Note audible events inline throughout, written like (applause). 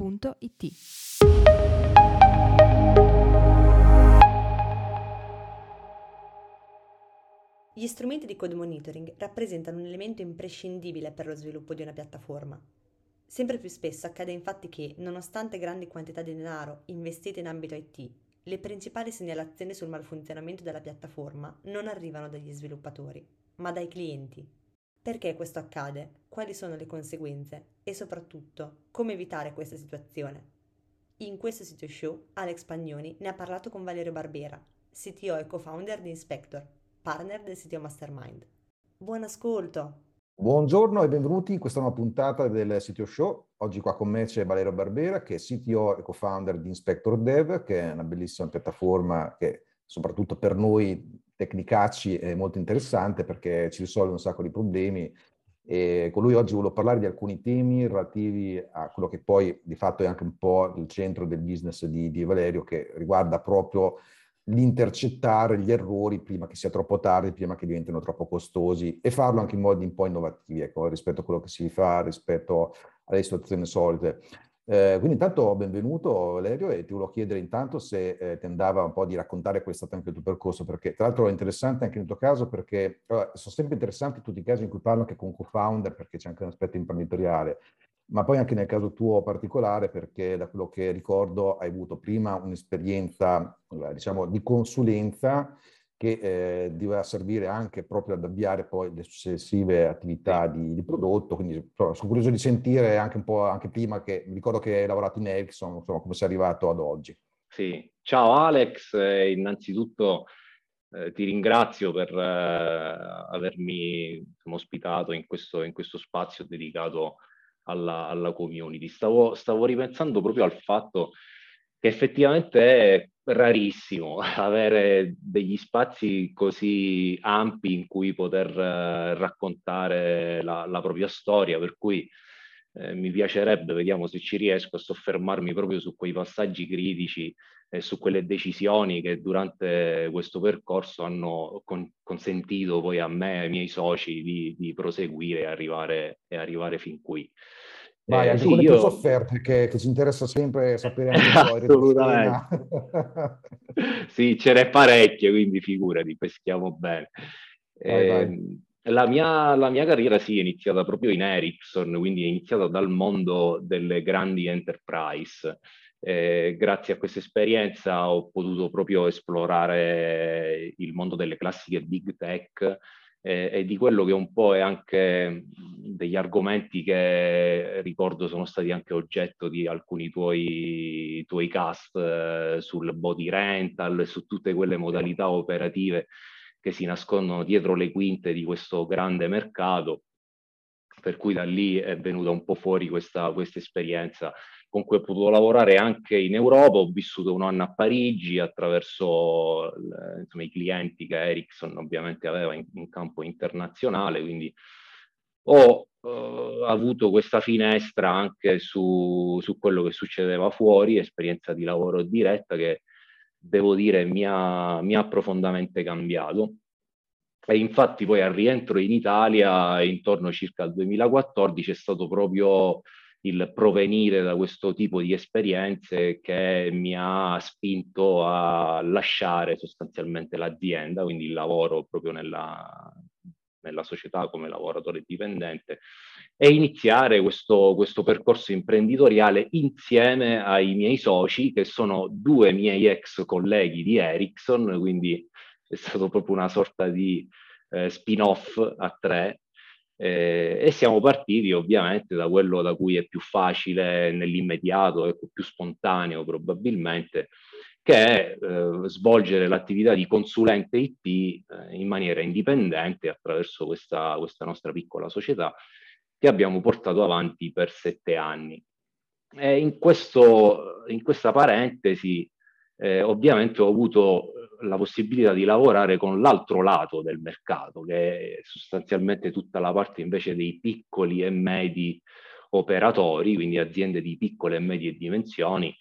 www.it. Gli strumenti di code monitoring rappresentano un elemento imprescindibile per lo sviluppo di una piattaforma. Sempre più spesso accade infatti che, nonostante grandi quantità di denaro investite in ambito IT, le principali segnalazioni sul malfunzionamento della piattaforma non arrivano dagli sviluppatori, ma dai clienti. Perché questo accade? Quali sono le conseguenze? E soprattutto, come evitare questa situazione? In questo sito show, Alex Pagnoni ne ha parlato con Valerio Barbera, CTO e co-founder di Inspector, partner del CTO Mastermind. Buon ascolto! Buongiorno e benvenuti in questa nuova puntata del CTO Show. Oggi qua con me c'è Valerio Barbera, che è CTO e co-founder di Inspector Dev, che è una bellissima piattaforma che soprattutto per noi tecnicacci è molto interessante perché ci risolve un sacco di problemi e con lui oggi volevo parlare di alcuni temi relativi a quello che poi di fatto è anche un po' il centro del business di, di Valerio che riguarda proprio l'intercettare gli errori prima che sia troppo tardi, prima che diventino troppo costosi e farlo anche in modi un po' innovativi ecco, rispetto a quello che si fa, rispetto alle situazioni solite. Eh, quindi intanto benvenuto Valerio e ti volevo chiedere intanto se eh, ti andava un po' di raccontare qual è stato anche il tuo percorso, perché tra l'altro è interessante anche nel tuo caso perché allora, sono sempre interessanti tutti i casi in cui parlo anche con co-founder perché c'è anche un aspetto imprenditoriale, ma poi anche nel caso tuo particolare perché da quello che ricordo hai avuto prima un'esperienza diciamo di consulenza che eh, doveva servire anche proprio ad avviare poi le successive attività di, di prodotto, quindi sono curioso di sentire anche un po' anche prima che mi ricordo che hai lavorato in Ericsson, insomma, come sei arrivato ad oggi. Sì, ciao Alex, eh, innanzitutto eh, ti ringrazio per eh, avermi insomma, ospitato in questo, in questo, spazio dedicato alla, alla community. Stavo, stavo ripensando proprio al fatto che effettivamente è rarissimo (laughs) avere degli spazi così ampi in cui poter eh, raccontare la, la, propria storia, per cui eh, mi piacerebbe, vediamo se ci riesco, a soffermarmi proprio su quei passaggi critici e su quelle decisioni che durante questo percorso hanno con- consentito poi a me e ai miei soci di, di proseguire e arrivare, e arrivare fin qui. Vai, eh, anche sì, io... sofferte, che, che, ci interessa sempre sapere anche. (laughs) Assolutamente. (laughs) sì, ce n'è parecchie, quindi figurati, peschiamo bene. Vai, eh, vai. Ehm, la, mia, la mia, carriera sì, è iniziata proprio in Ericsson, quindi è iniziata dal mondo delle grandi enterprise. Eh, grazie a questa esperienza ho potuto proprio esplorare il mondo delle classiche big tech, eh, e di quello che un po' è anche degli argomenti che ricordo sono stati anche oggetto di alcuni tuoi, tuoi cast eh, sul body rental e su tutte quelle modalità operative che si nascondono dietro le quinte di questo grande mercato per cui da lì è venuta un po' fuori questa, questa esperienza con cui ho potuto lavorare anche in Europa, ho vissuto un anno a Parigi attraverso insomma, i clienti che Ericsson ovviamente aveva in, in campo internazionale, quindi ho uh, avuto questa finestra anche su, su, quello che succedeva fuori, esperienza di lavoro diretta che devo dire mi ha, mi ha profondamente cambiato. E infatti poi al rientro in Italia, intorno circa al 2014, è stato proprio il provenire da questo tipo di esperienze che mi ha spinto a lasciare sostanzialmente l'azienda, quindi il lavoro proprio nella, nella società come lavoratore dipendente e iniziare questo, questo, percorso imprenditoriale insieme ai miei soci che sono due miei ex colleghi di Ericsson, quindi è stato proprio una sorta di eh, spin-off a tre eh, e siamo partiti ovviamente da quello da cui è più facile nell'immediato, ecco, più spontaneo probabilmente, che è eh, svolgere l'attività di consulente IT eh, in maniera indipendente attraverso questa, questa nostra piccola società che abbiamo portato avanti per sette anni. In, questo, in questa parentesi eh, ovviamente ho avuto la possibilità di lavorare con l'altro lato del mercato, che è sostanzialmente tutta la parte invece dei piccoli e medi operatori, quindi aziende di piccole e medie dimensioni,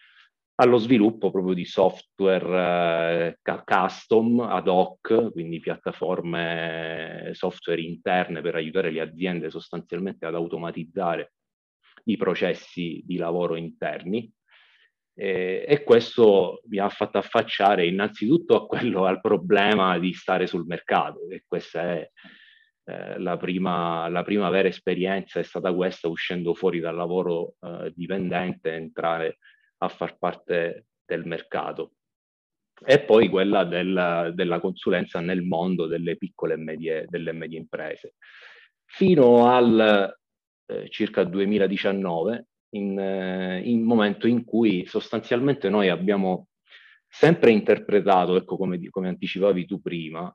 allo sviluppo proprio di software eh, custom ad hoc, quindi piattaforme software interne per aiutare le aziende sostanzialmente ad automatizzare i processi di lavoro interni. Eh, e questo mi ha fatto affacciare innanzitutto a quello, al problema di stare sul mercato, e questa è eh, la, prima, la, prima, vera esperienza è stata questa, uscendo fuori dal lavoro eh, dipendente, entrare a far parte del mercato. E poi quella della, della consulenza nel mondo delle piccole e medie, delle medie imprese. Fino al eh, circa 2019, in, eh, in momento in cui sostanzialmente noi abbiamo sempre interpretato, ecco come, come anticipavi tu prima,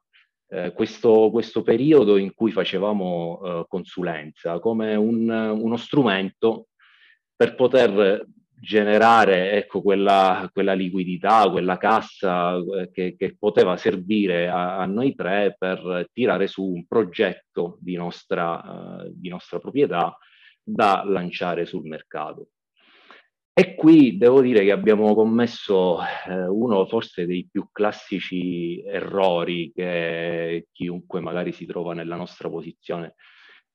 eh, questo, questo, periodo in cui facevamo eh, consulenza come un, uno strumento per poter generare ecco, quella, quella, liquidità, quella cassa eh, che, che poteva servire a, a, noi tre per tirare su un progetto di nostra, uh, di nostra proprietà da lanciare sul mercato. E qui devo dire che abbiamo commesso eh, uno forse dei più classici errori che chiunque magari si trova nella nostra posizione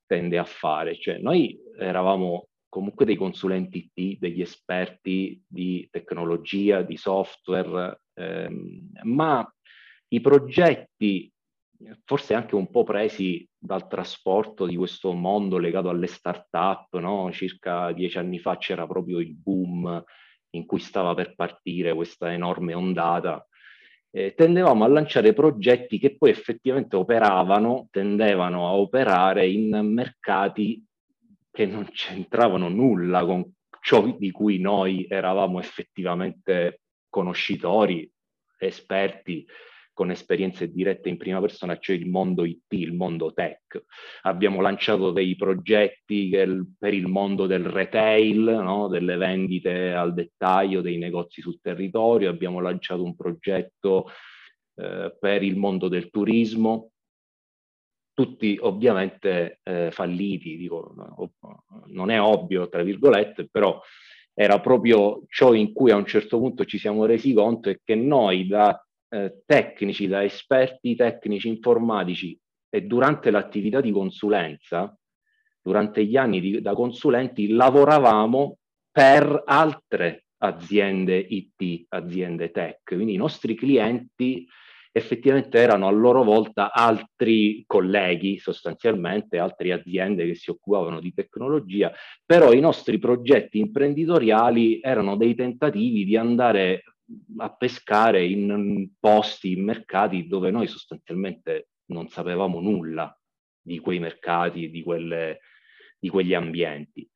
tende a fare. Cioè, noi eravamo comunque dei consulenti IT, degli esperti di tecnologia, di software, ehm, ma i progetti, forse anche un po' presi dal trasporto di questo mondo legato alle start-up, no? circa dieci anni fa c'era proprio il boom in cui stava per partire questa enorme ondata, eh, tendevamo a lanciare progetti che poi effettivamente operavano, tendevano a operare in mercati che non c'entravano nulla con ciò di cui noi eravamo effettivamente conoscitori, esperti, con esperienze dirette in prima persona, cioè il mondo IT, il mondo tech. Abbiamo lanciato dei progetti per il mondo del retail, no? delle vendite al dettaglio, dei negozi sul territorio, abbiamo lanciato un progetto eh, per il mondo del turismo, tutti ovviamente eh, falliti, dico, non è ovvio, tra virgolette, però era proprio ciò in cui a un certo punto ci siamo resi conto è che noi da eh, tecnici, da esperti tecnici informatici e durante l'attività di consulenza, durante gli anni di, da consulenti, lavoravamo per altre aziende IT, aziende tech, quindi i nostri clienti effettivamente erano a loro volta altri colleghi, sostanzialmente altre aziende che si occupavano di tecnologia, però i nostri progetti imprenditoriali erano dei tentativi di andare a pescare in posti, in mercati dove noi sostanzialmente non sapevamo nulla di quei mercati di, di quegli ambienti.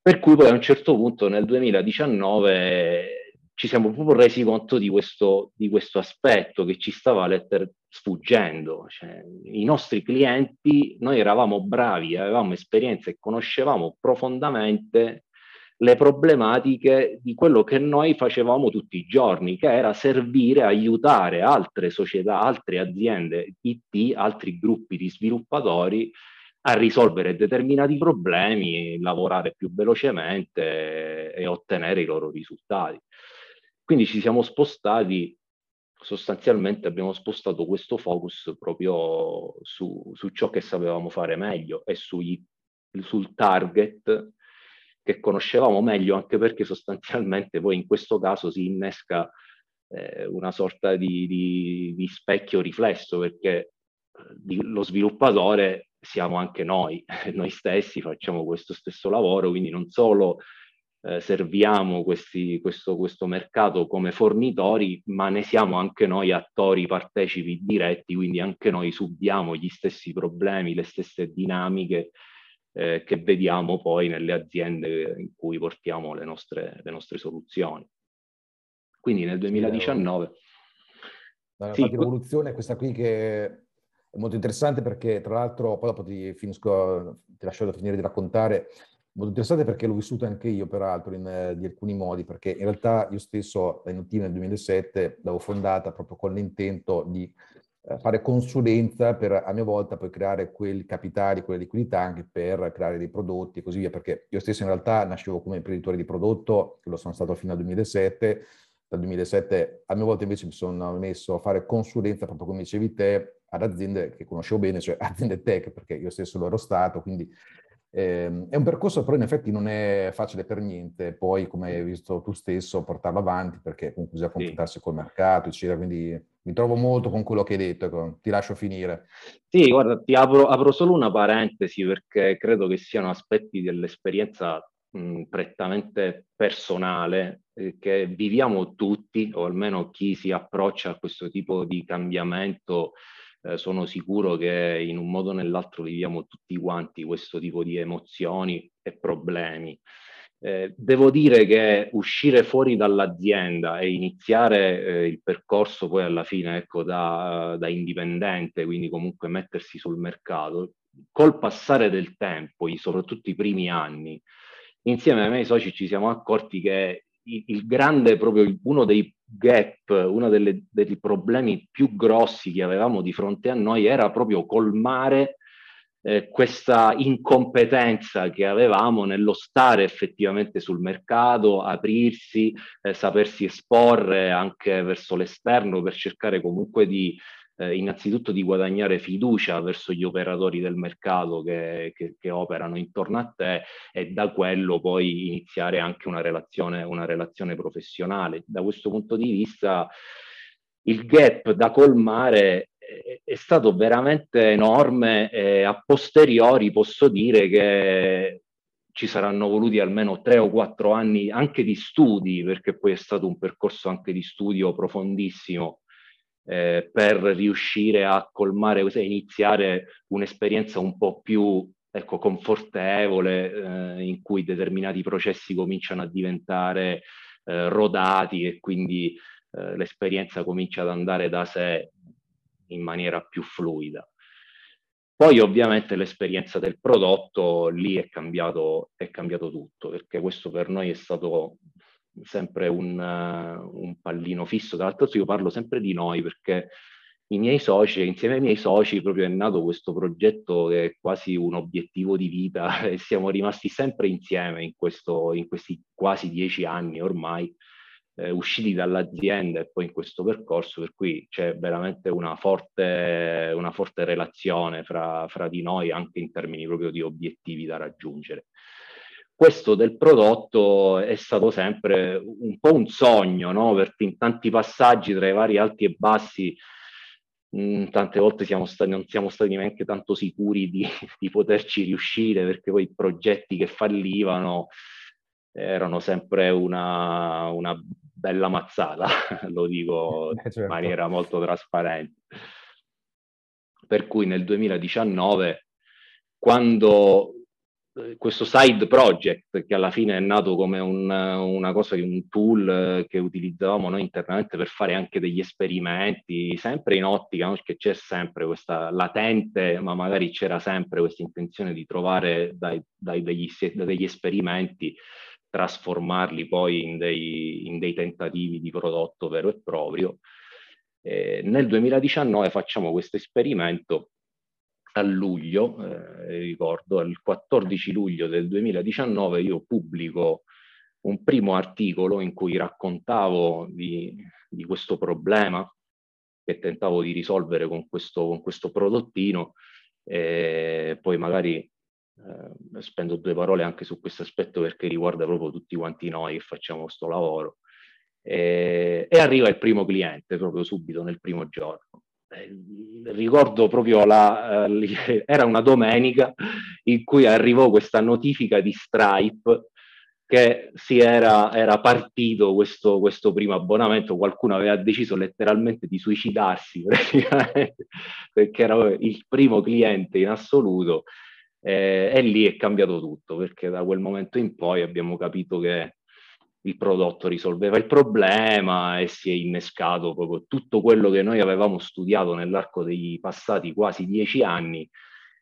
Per cui poi a un certo punto nel 2019 ci siamo proprio resi conto di questo, di questo aspetto che ci stava letter- sfuggendo. Cioè, I nostri clienti, noi eravamo bravi, avevamo esperienza e conoscevamo profondamente le problematiche di quello che noi facevamo tutti i giorni, che era servire, aiutare altre società, altre aziende IT, altri gruppi di sviluppatori a risolvere determinati problemi, lavorare più velocemente e ottenere i loro risultati. Quindi ci siamo spostati, sostanzialmente abbiamo spostato questo focus proprio su, su ciò che sapevamo fare meglio e sui, sul target che conoscevamo meglio, anche perché sostanzialmente poi in questo caso si innesca eh, una sorta di, di, di, specchio riflesso, perché eh, lo sviluppatore siamo anche noi, (laughs) noi stessi facciamo questo stesso lavoro, quindi non solo eh, serviamo questi, questo, questo mercato come fornitori, ma ne siamo anche noi attori partecipi diretti, quindi anche noi subiamo gli stessi problemi, le stesse dinamiche eh, che vediamo poi nelle aziende in cui portiamo le nostre, le nostre soluzioni. Quindi nel 2019... La sì, l'evoluzione è questa qui che è molto interessante perché tra l'altro, poi dopo ti, finisco, ti lascio finire di raccontare, molto interessante perché l'ho vissuto anche io, peraltro, in, eh, di alcuni modi, perché in realtà io stesso la Innotiv nel 2007 l'avevo fondata proprio con l'intento di eh, fare consulenza per a mia volta poi creare quei capitali, quelle liquidità anche per creare dei prodotti e così via, perché io stesso in realtà nascevo come imprenditore di prodotto, lo sono stato fino al 2007, dal 2007 a mia volta invece mi sono messo a fare consulenza, proprio come dicevi te, ad aziende che conoscevo bene, cioè (laughs) aziende tech, perché io stesso lo ero stato, quindi eh, è un percorso però in effetti non è facile per niente, poi come hai visto tu stesso portarlo avanti perché comunque bisogna confrontarsi sì. col mercato, eccetera, quindi mi trovo molto con quello che hai detto, ecco, ti lascio finire. Sì, guarda, ti apro, apro solo una parentesi perché credo che siano aspetti dell'esperienza mh, prettamente personale eh, che viviamo tutti, o almeno chi si approccia a questo tipo di cambiamento eh, sono sicuro che in un modo o nell'altro viviamo tutti quanti questo tipo di emozioni e problemi. Eh, devo dire che uscire fuori dall'azienda e iniziare eh, il percorso poi alla fine ecco, da, da, indipendente, quindi comunque mettersi sul mercato, col passare del tempo, soprattutto i primi anni, insieme ai miei soci ci siamo accorti che il, il grande, proprio uno dei gap, uno delle, dei problemi più grossi che avevamo di fronte a noi era proprio colmare eh, questa incompetenza che avevamo nello stare effettivamente sul mercato, aprirsi, eh, sapersi esporre anche verso l'esterno per cercare comunque di eh, innanzitutto di guadagnare fiducia verso gli operatori del mercato che, che, che, operano intorno a te e da quello poi iniziare anche una relazione, una relazione professionale. Da questo punto di vista il gap da colmare è, stato veramente enorme e a posteriori posso dire che ci saranno voluti almeno tre o quattro anni anche di studi, perché poi è stato un percorso anche di studio profondissimo eh, per riuscire a colmare, a iniziare un'esperienza un po' più ecco, confortevole, eh, in cui determinati processi cominciano a diventare eh, rodati e quindi eh, l'esperienza comincia ad andare da sé in maniera più fluida. Poi ovviamente l'esperienza del prodotto, lì è cambiato, è cambiato tutto, perché questo per noi è stato sempre un, un pallino fisso. Tra l'altro io parlo sempre di noi perché i miei soci, insieme ai miei soci, proprio è nato questo progetto che è quasi un obiettivo di vita (laughs) e siamo rimasti sempre insieme in, questo, in questi quasi dieci anni ormai, eh, usciti dall'azienda e poi in questo percorso, per cui c'è veramente una forte, una forte relazione fra, fra di noi anche in termini proprio di obiettivi da raggiungere questo del prodotto è stato sempre un po' un sogno, no? Perché in tanti passaggi tra i vari alti e bassi, mh, mm, tante volte siamo stati, non siamo stati neanche tanto sicuri di, (laughs) di, poterci riuscire, perché poi i progetti che fallivano erano sempre una, una bella mazzata, (laughs) lo dico eh, certo. in maniera molto trasparente. Per cui nel 2019, quando questo side project che alla fine è nato come un, una cosa di un tool eh, che utilizzavamo noi internamente per fare anche degli esperimenti, sempre in ottica, no? perché c'è sempre questa latente, ma magari c'era sempre questa intenzione di trovare dai, dai degli, degli, esperimenti, trasformarli poi in dei, in dei, tentativi di prodotto vero e proprio. Eh, nel 2019 facciamo questo esperimento a luglio, eh, ricordo, il 14 luglio del 2019 io pubblico un primo articolo in cui raccontavo di, di questo problema che tentavo di risolvere con questo, con questo prodottino e poi magari eh, spendo due parole anche su questo aspetto perché riguarda proprio tutti quanti noi che facciamo questo lavoro. E, e arriva il primo cliente proprio subito nel primo giorno ricordo proprio la, uh, (laughs) era una domenica in cui arrivò questa notifica di Stripe che si era, era partito questo, questo, primo abbonamento, qualcuno aveva deciso letteralmente di suicidarsi (laughs) perché era il primo cliente in assoluto eh, e lì è cambiato tutto perché da quel momento in poi abbiamo capito che il prodotto risolveva il problema e si è innescato proprio tutto quello che noi avevamo studiato nell'arco dei passati quasi dieci anni,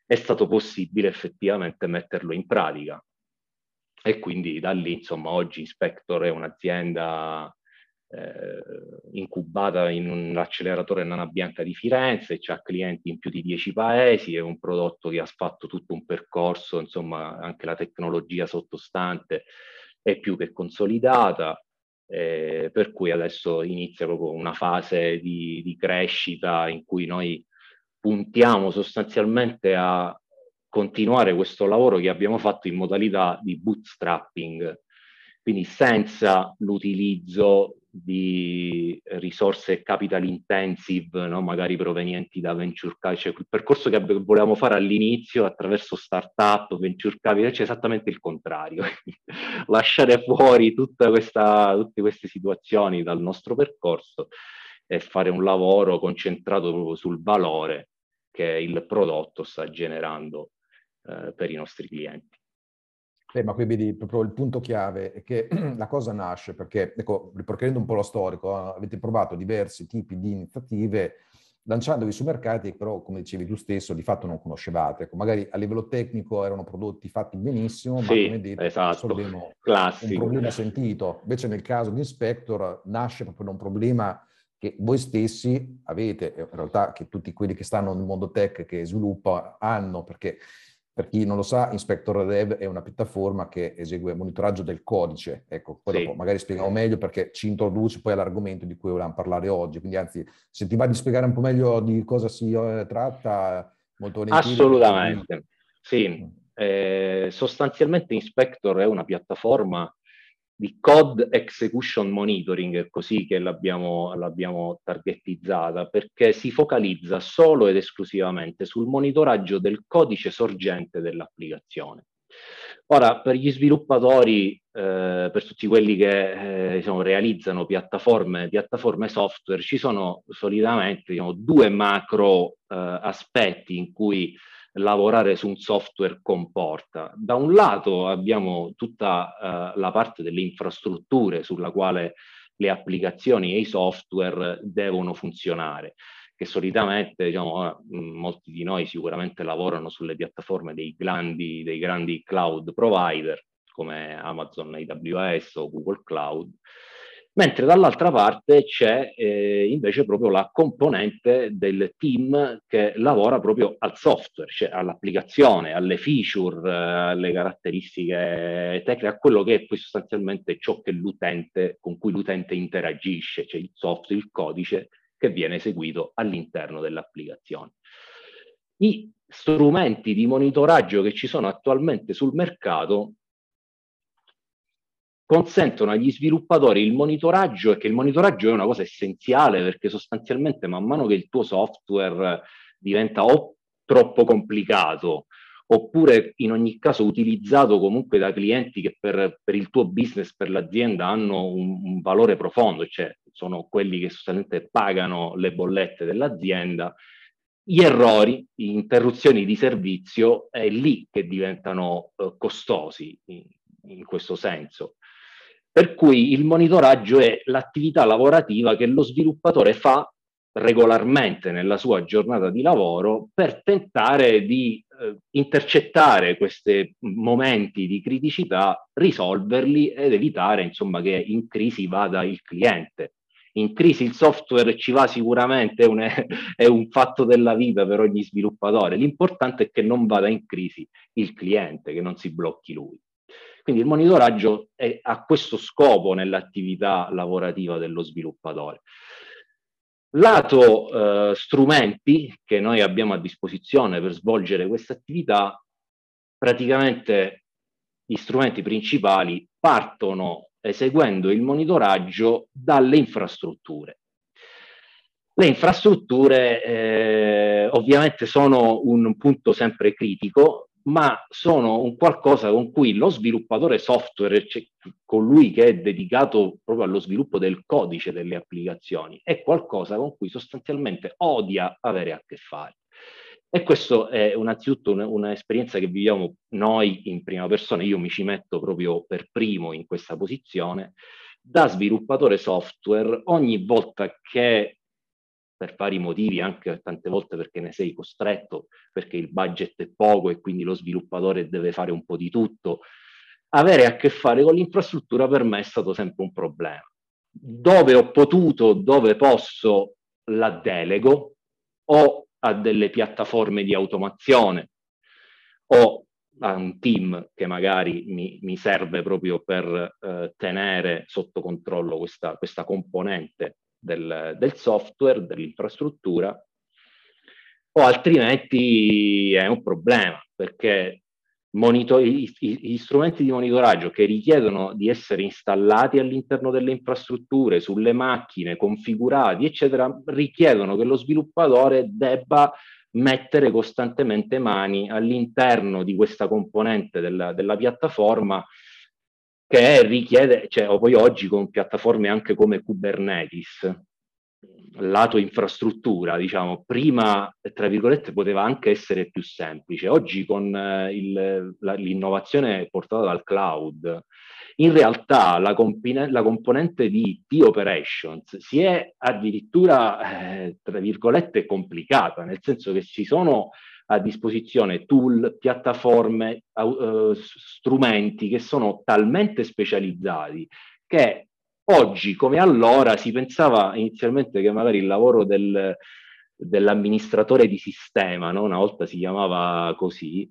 è stato possibile effettivamente metterlo in pratica. e quindi da lì, insomma, oggi Inspector è un'azienda eh, incubata in un acceleratore Nana Bianca di Firenze, ha clienti in più di dieci paesi, è un prodotto che ha fatto tutto un percorso, insomma, anche la tecnologia sottostante è più che consolidata, eh, per cui adesso inizia proprio una fase di, di crescita in cui noi puntiamo sostanzialmente a continuare questo lavoro che abbiamo fatto in modalità di bootstrapping, quindi senza l'utilizzo di risorse capital intensive, no? magari provenienti da venture capital, cioè il percorso che volevamo fare all'inizio attraverso startup, venture capital, c'è esattamente il contrario, (laughs) lasciare fuori questa, tutte queste situazioni dal nostro percorso e fare un lavoro concentrato proprio sul valore che il prodotto sta generando eh, per i nostri clienti. Eh, ma qui vedi proprio il punto chiave è che (clears throat) la cosa nasce perché, ecco, ripercorrendo un po' lo storico, avete provato diversi tipi di iniziative lanciandovi su mercati che però, come dicevi tu stesso, di fatto non conoscevate. Ecco, magari a livello tecnico erano prodotti fatti benissimo, sì, ma come detto, esatto. un problema sentito. Invece nel caso di Inspector nasce proprio da un problema che voi stessi avete, in realtà che tutti quelli che stanno nel mondo tech che sviluppa hanno, perché per chi non lo sa, Inspector Dev è una piattaforma che esegue monitoraggio del codice. Ecco, poi sì. dopo magari spieghiamo meglio perché ci introduce poi all'argomento di cui volevamo parlare oggi. Quindi anzi, se ti va di spiegare un po' meglio di cosa si eh, tratta, molto volentieri. Assolutamente, sì. Mm. Eh, sostanzialmente Inspector è una piattaforma di code execution monitoring, è così che l'abbiamo, l'abbiamo targetizzata, perché si focalizza solo ed esclusivamente sul monitoraggio del codice sorgente dell'applicazione. Ora, per gli sviluppatori, eh, per tutti quelli che eh, diciamo, realizzano piattaforme, piattaforme, software, ci sono solitamente diciamo, due macro eh, aspetti in cui lavorare su un software comporta. Da un lato abbiamo tutta uh, la parte delle infrastrutture sulla quale le applicazioni e i software devono funzionare, che solitamente diciamo, molti di noi sicuramente lavorano sulle piattaforme dei grandi, dei grandi cloud provider come Amazon AWS o Google Cloud, mentre dall'altra parte c'è eh, invece proprio la componente del team che lavora proprio al software, cioè all'applicazione, alle feature, eh, alle caratteristiche tecniche, a quello che è poi sostanzialmente ciò con cui l'utente interagisce, cioè il software, il codice che viene eseguito all'interno dell'applicazione. I strumenti di monitoraggio che ci sono attualmente sul mercato consentono agli sviluppatori il monitoraggio e che il monitoraggio è una cosa essenziale perché sostanzialmente man mano che il tuo software diventa o troppo complicato oppure in ogni caso utilizzato comunque da clienti che per, per il tuo business, per l'azienda hanno un, un, valore profondo, cioè sono quelli che sostanzialmente pagano le bollette dell'azienda, gli errori, interruzioni di servizio è lì che diventano eh, costosi in, in questo senso. Per cui il monitoraggio è l'attività lavorativa che lo sviluppatore fa regolarmente nella sua giornata di lavoro per tentare di eh, intercettare questi momenti di criticità, risolverli ed evitare insomma, che in crisi vada il cliente. In crisi il software ci va sicuramente, è un, (laughs) è un fatto della vita per ogni sviluppatore. L'importante è che non vada in crisi il cliente, che non si blocchi lui. Quindi il monitoraggio è, ha questo scopo nell'attività lavorativa dello sviluppatore. Lato eh, strumenti che noi abbiamo a disposizione per svolgere questa attività, praticamente gli strumenti principali partono eseguendo il monitoraggio dalle infrastrutture. Le infrastrutture eh, ovviamente sono un punto sempre critico ma sono un qualcosa con cui lo sviluppatore software, cioè colui che è dedicato proprio allo sviluppo del codice delle applicazioni, è qualcosa con cui sostanzialmente odia avere a che fare. E questo è innanzitutto un'esperienza che viviamo noi in prima persona, io mi ci metto proprio per primo in questa posizione, da sviluppatore software, ogni volta che per vari motivi, anche tante volte perché ne sei costretto, perché il budget è poco e quindi lo sviluppatore deve fare un po' di tutto. avere a che fare con l'infrastruttura per me è stato sempre un problema. Dove ho potuto, dove posso, la delego o a delle piattaforme di automazione o a un team che magari mi, mi serve proprio per eh, tenere sotto controllo questa, questa componente del, del software, dell'infrastruttura, o altrimenti è un problema perché monitor- gli, strumenti di monitoraggio che richiedono di essere installati all'interno delle infrastrutture, sulle macchine, configurati, eccetera, richiedono che lo sviluppatore debba mettere costantemente mani all'interno di questa componente della, della piattaforma che richiede, cioè poi oggi con piattaforme anche come Kubernetes, lato infrastruttura, diciamo, prima, tra virgolette, poteva anche essere più semplice. Oggi con eh, il, la, l'innovazione portata dal cloud, in realtà la, compine- la componente di T-Operations si è addirittura, eh, tra virgolette, complicata, nel senso che ci sono a disposizione tool, piattaforme, uh, strumenti che sono talmente specializzati che oggi come allora si pensava inizialmente che magari il lavoro del, dell'amministratore di sistema, no? una volta si chiamava così,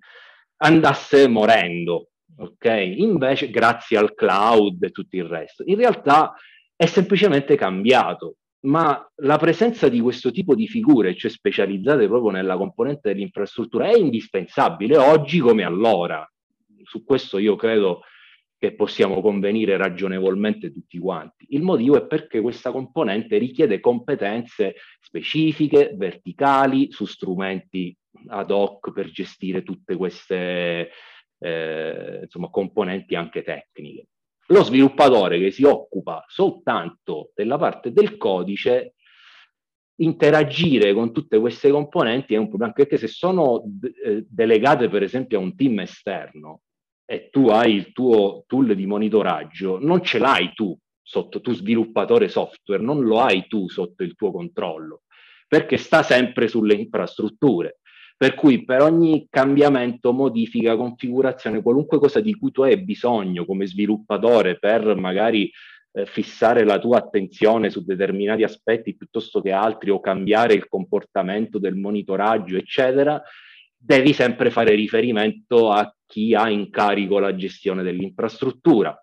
andasse morendo, ok? Invece grazie al cloud e tutto il resto. In realtà è semplicemente cambiato ma la presenza di questo tipo di figure, cioè specializzate proprio nella componente dell'infrastruttura, è indispensabile oggi come allora. Su questo io credo che possiamo convenire ragionevolmente tutti quanti. Il motivo è perché questa componente richiede competenze specifiche, verticali, su strumenti ad hoc per gestire tutte queste eh, insomma, componenti anche tecniche. Lo sviluppatore che si occupa soltanto della parte del codice, interagire con tutte queste componenti è un problema, anche se sono eh, delegate per esempio a un team esterno e tu hai il tuo tool di monitoraggio, non ce l'hai tu sotto tu sviluppatore software, non lo hai tu sotto il tuo controllo, perché sta sempre sulle infrastrutture. Per cui per ogni cambiamento, modifica, configurazione, qualunque cosa di cui tu hai bisogno come sviluppatore per magari eh, fissare la tua attenzione su determinati aspetti piuttosto che altri o cambiare il comportamento del monitoraggio, eccetera, devi sempre fare riferimento a chi ha in carico la gestione dell'infrastruttura,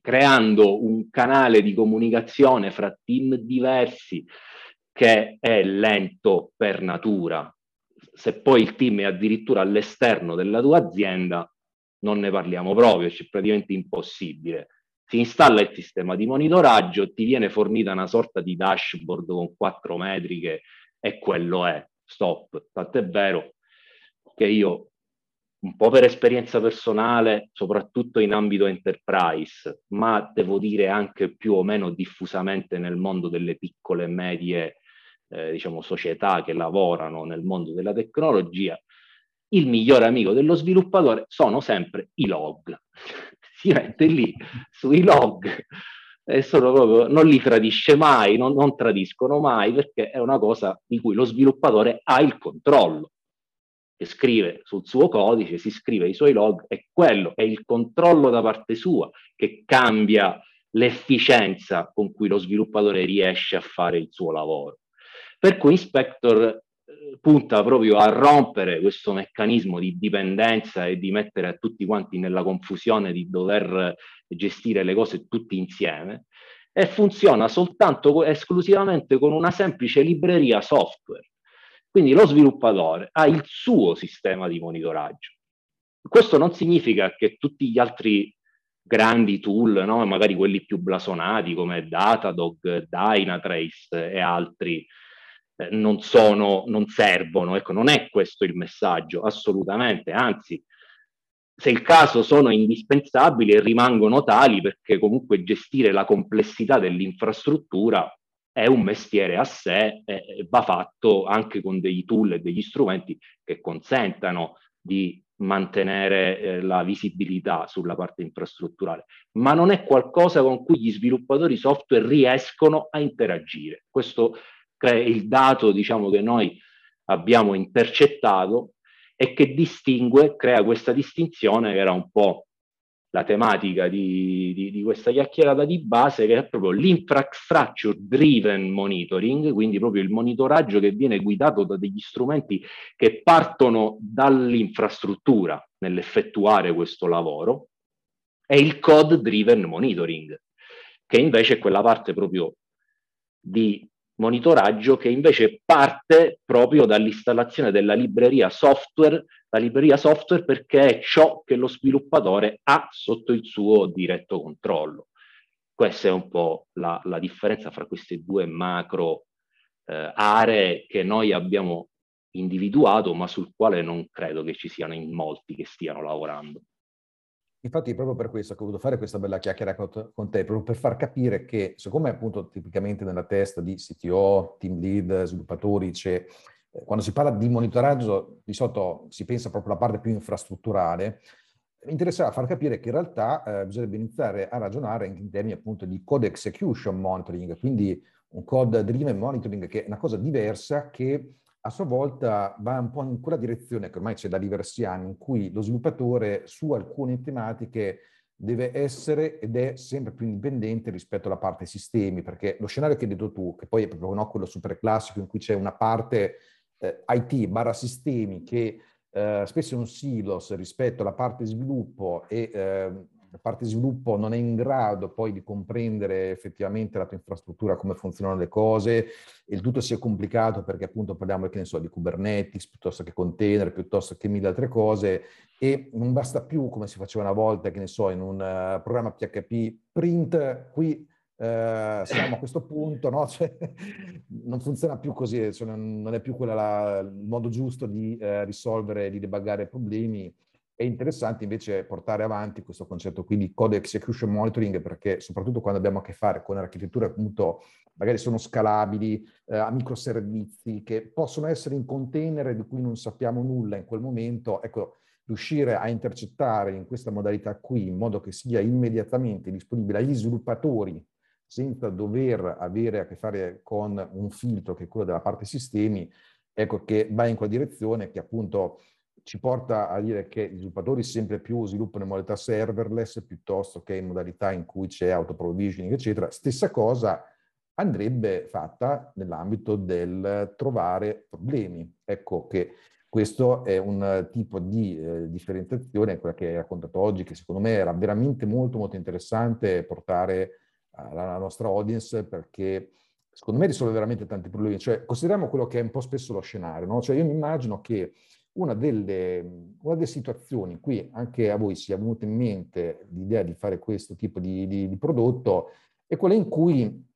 creando un canale di comunicazione fra team diversi che è lento per natura, se poi il team è addirittura all'esterno della tua azienda, non ne parliamo proprio, è praticamente impossibile. Si installa il sistema di monitoraggio, ti viene fornita una sorta di dashboard con quattro metriche e quello è, stop. Tant'è vero che io, un po' per esperienza personale, soprattutto in ambito enterprise, ma devo dire anche più o meno diffusamente nel mondo delle piccole e medie eh, diciamo, società che lavorano nel mondo della tecnologia, il migliore amico dello sviluppatore sono sempre i log. (laughs) si mette lì sui log e proprio, non li tradisce mai, non, non tradiscono mai perché è una cosa di cui lo sviluppatore ha il controllo scrive sul suo codice, si scrive i suoi log e quello è il controllo da parte sua che cambia l'efficienza con cui lo sviluppatore riesce a fare il suo lavoro. Per cui Inspector eh, punta proprio a rompere questo meccanismo di dipendenza e di mettere tutti quanti nella confusione di dover gestire le cose tutti insieme e funziona soltanto esclusivamente con una semplice libreria software. Quindi lo sviluppatore ha il suo sistema di monitoraggio. Questo non significa che tutti gli altri grandi tool, no? magari quelli più blasonati come Datadog, Dynatrace e altri, eh, non sono, non servono. Ecco, non è questo il messaggio, assolutamente, anzi, se il caso sono indispensabili e rimangono tali perché comunque gestire la complessità dell'infrastruttura è un mestiere a sé e va fatto anche con dei tool e degli strumenti che consentano di mantenere eh, la visibilità sulla parte infrastrutturale, ma non è qualcosa con cui gli sviluppatori software riescono a interagire. Questo il dato diciamo, che noi abbiamo intercettato e che distingue, crea questa distinzione che era un po' la tematica di, di, di, questa chiacchierata di base che è proprio l'infrastructure driven monitoring, quindi proprio il monitoraggio che viene guidato da degli strumenti che partono dall'infrastruttura nell'effettuare questo lavoro, e il code driven monitoring, che invece è quella parte proprio di monitoraggio che invece parte proprio dall'installazione della libreria software, la libreria software perché è ciò che lo sviluppatore ha sotto il suo diretto controllo. Questa è un po' la, la differenza fra queste due macro eh, aree che noi abbiamo individuato, ma sul quale non credo che ci siano in molti che stiano lavorando. Infatti, proprio per questo ho voluto fare questa bella chiacchiera con te, proprio per far capire che, siccome appunto tipicamente nella testa di CTO, team lead, sviluppatori, c'è, eh, quando si parla di monitoraggio, di solito si pensa proprio alla parte più infrastrutturale, mi interessava far capire che in realtà eh, bisognerebbe iniziare a ragionare in termini appunto di code execution monitoring, quindi un code driven monitoring che è una cosa diversa che a sua volta va un po' in quella direzione che ormai c'è da diversi anni, in cui lo sviluppatore su alcune tematiche deve essere ed è sempre più indipendente rispetto alla parte sistemi, perché lo scenario che hai detto tu, che poi è proprio no, quello super classico in cui c'è una parte eh, IT barra sistemi che eh, spesso è un silos rispetto alla parte sviluppo e eh, la parte sviluppo non è in grado poi di comprendere effettivamente la tua infrastruttura, come funzionano le cose, il tutto si è complicato perché appunto parliamo so, di Kubernetes piuttosto che container, piuttosto che mille altre cose, e non basta più come si faceva una volta, che ne so, in un uh, programma PHP, print, qui Uh, siamo a questo punto, no? (laughs) cioè, non funziona più così, cioè, non, è più quello il modo giusto di uh, risolvere, di debuggare problemi è interessante invece portare avanti questo concetto qui di code execution monitoring perché soprattutto quando abbiamo a che fare con architetture appunto magari sono scalabili, eh, a microservizi che possono essere in container di cui non sappiamo nulla in quel momento, ecco, riuscire a intercettare in questa modalità qui in modo che sia immediatamente disponibile agli sviluppatori senza dover avere a che fare con un filtro che è quello della parte sistemi, ecco che va in quella direzione che appunto ci porta a dire che gli sviluppatori sempre più sviluppano in modalità serverless piuttosto che in modalità in cui c'è auto-provisioning, eccetera. Stessa cosa andrebbe fatta nell'ambito del trovare problemi. Ecco che questo è un tipo di eh, differenziazione, quella che hai raccontato oggi, che secondo me era veramente molto molto interessante portare alla nostra audience perché secondo me risolve veramente tanti problemi. Cioè, consideriamo quello che è un po' spesso lo scenario, no? Cioè, io mi immagino che una delle, una delle, situazioni in cui anche a voi sia venuta in mente l'idea di fare questo tipo di, di, di prodotto è quella in cui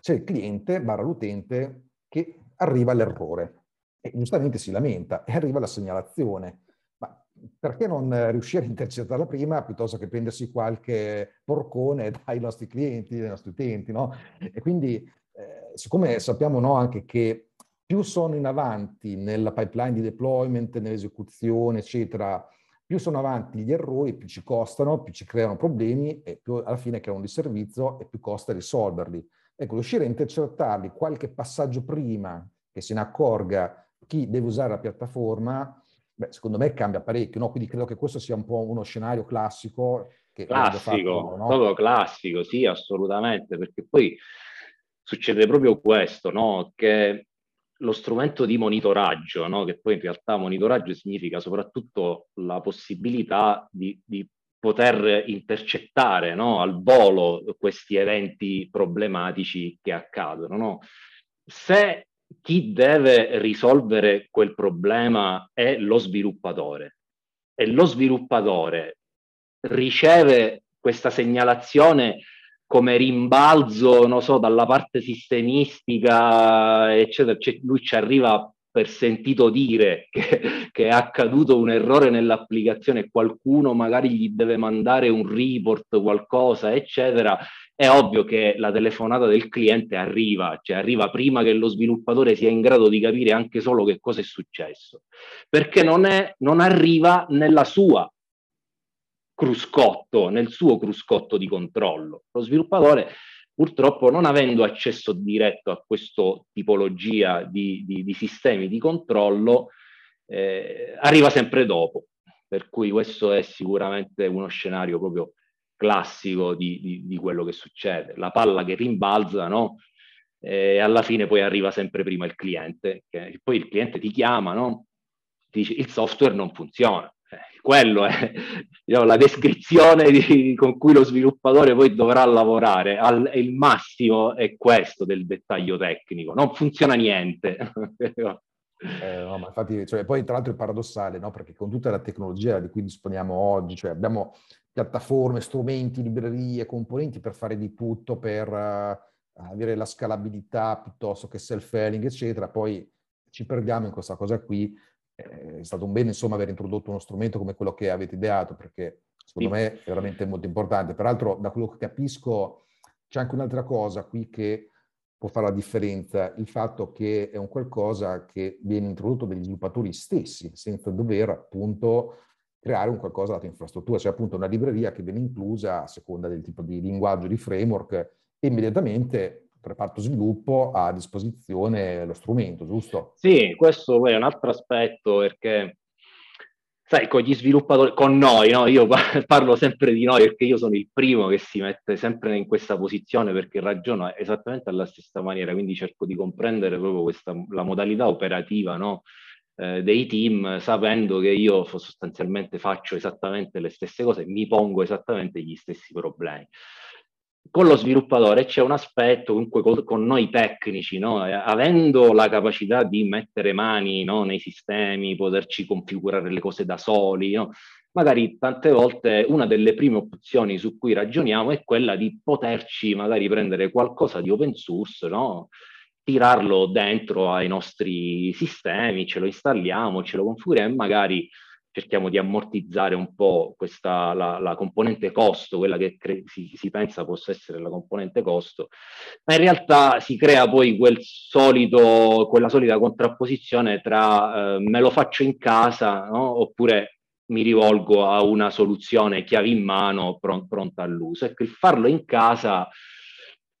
c'è il cliente barra l'utente che arriva all'errore e giustamente si lamenta e arriva la segnalazione. Ma perché non riuscire a intercettarla prima piuttosto che prendersi qualche porcone dai nostri clienti, dai nostri utenti, no? E quindi, eh, siccome sappiamo no, anche che più sono in avanti nella pipeline di deployment, nell'esecuzione, eccetera, più sono avanti gli errori, più ci costano, più ci creano problemi e più alla fine creano di servizio e più costa risolverli. Ecco, riuscire a intercettarli qualche passaggio prima che se ne accorga chi deve usare la piattaforma, beh, secondo me cambia parecchio, no? Quindi credo che questo sia un po' uno scenario classico. Classico, fatto, no? proprio classico, sì, assolutamente, perché poi succede proprio questo, no? Che lo strumento di monitoraggio, no? che poi in realtà monitoraggio significa soprattutto la possibilità di, di poter intercettare no? al volo questi eventi problematici che accadono. No? Se chi deve risolvere quel problema è lo sviluppatore e lo sviluppatore riceve questa segnalazione come rimbalzo, non so, dalla parte sistemistica, eccetera, cioè, lui ci arriva per sentito dire (laughs) che, che, è accaduto un errore nell'applicazione, qualcuno magari gli deve mandare un report, qualcosa, eccetera, è ovvio che la telefonata del cliente arriva, cioè arriva prima che lo sviluppatore sia in grado di capire anche solo che cosa è successo, perché non, è, non arriva nella sua cruscotto, nel suo cruscotto di controllo. Lo sviluppatore purtroppo non avendo accesso diretto a questa tipologia di, di, di, sistemi di controllo, eh, arriva sempre dopo. Per cui questo è sicuramente uno scenario proprio classico di, di, quello che succede. La palla che rimbalza, no? E alla fine poi arriva sempre prima il cliente, che poi il cliente ti chiama, no? Ti dice il software non funziona. Eh, quello è (laughs) diciamo, la descrizione di, con cui lo sviluppatore poi dovrà lavorare. Al, il massimo è questo del dettaglio tecnico, non funziona niente. (laughs) Eh, no, ma infatti, cioè, poi tra l'altro è paradossale, no? perché con tutta la tecnologia di cui disponiamo oggi, cioè abbiamo piattaforme, strumenti, librerie, componenti per fare di tutto, per uh, avere la scalabilità piuttosto che self-helling, eccetera, poi ci perdiamo in questa cosa qui. Eh, è stato un bene, insomma, aver introdotto uno strumento come quello che avete ideato, perché secondo sì. me è veramente molto importante. Peraltro, da quello che capisco, c'è anche un'altra cosa qui che può fare la differenza, il fatto che è un qualcosa che viene introdotto dagli sviluppatori stessi, senza dover appunto creare un qualcosa data infrastruttura, cioè appunto una libreria che viene inclusa a seconda del tipo di linguaggio, di framework, e immediatamente reparto sviluppo ha a disposizione lo strumento, giusto? Sì, questo è un altro aspetto perché sai, con gli sviluppatori, con noi, no? io (laughs) parlo sempre di noi perché io sono il primo che si mette sempre in questa posizione perché ragiono esattamente alla stessa maniera, quindi cerco di comprendere proprio questa, la modalità operativa no? eh, dei team, sapendo che io sostanzialmente faccio esattamente le stesse cose, mi pongo esattamente gli stessi problemi con lo sviluppatore c'è un aspetto, comunque con, noi tecnici, no? avendo la capacità di mettere mani no? nei sistemi, poterci configurare le cose da soli, no? magari tante volte una delle prime opzioni su cui ragioniamo è quella di poterci magari prendere qualcosa di open source, tirarlo dentro ai nostri sistemi, ce lo installiamo, ce lo configuriamo e magari cerchiamo di ammortizzare un po' questa, la, la componente costo, quella che cre- si, si, pensa possa essere la componente costo, ma in realtà si crea poi quel solito, quella solita contrapposizione tra eh, me lo faccio in casa no? oppure mi rivolgo a una soluzione chiave in mano pron- pronta all'uso. Ecco, il farlo in casa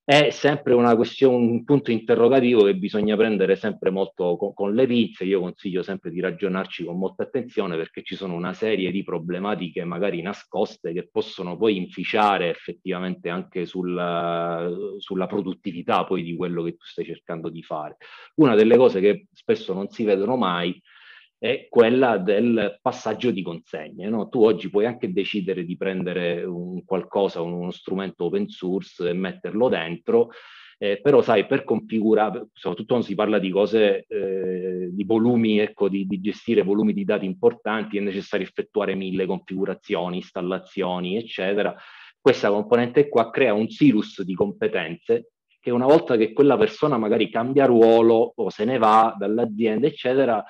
è sempre una questione, un punto interrogativo che bisogna prendere sempre molto con, con, le pinze. Io consiglio sempre di ragionarci con molta attenzione perché ci sono una serie di problematiche magari nascoste che possono poi inficiare effettivamente anche sulla, sulla produttività poi di quello che tu stai cercando di fare. Una delle cose che spesso non si vedono mai è quella del passaggio di consegne. No? Tu oggi puoi anche decidere di prendere un qualcosa, uno strumento open source e metterlo dentro, eh, però sai, per configurare, soprattutto quando si parla di cose, eh, di volumi, ecco, di, di, gestire volumi di dati importanti, è necessario effettuare mille configurazioni, installazioni, eccetera. Questa componente qua crea un cirrus di competenze che una volta che quella persona magari cambia ruolo o se ne va dall'azienda, eccetera,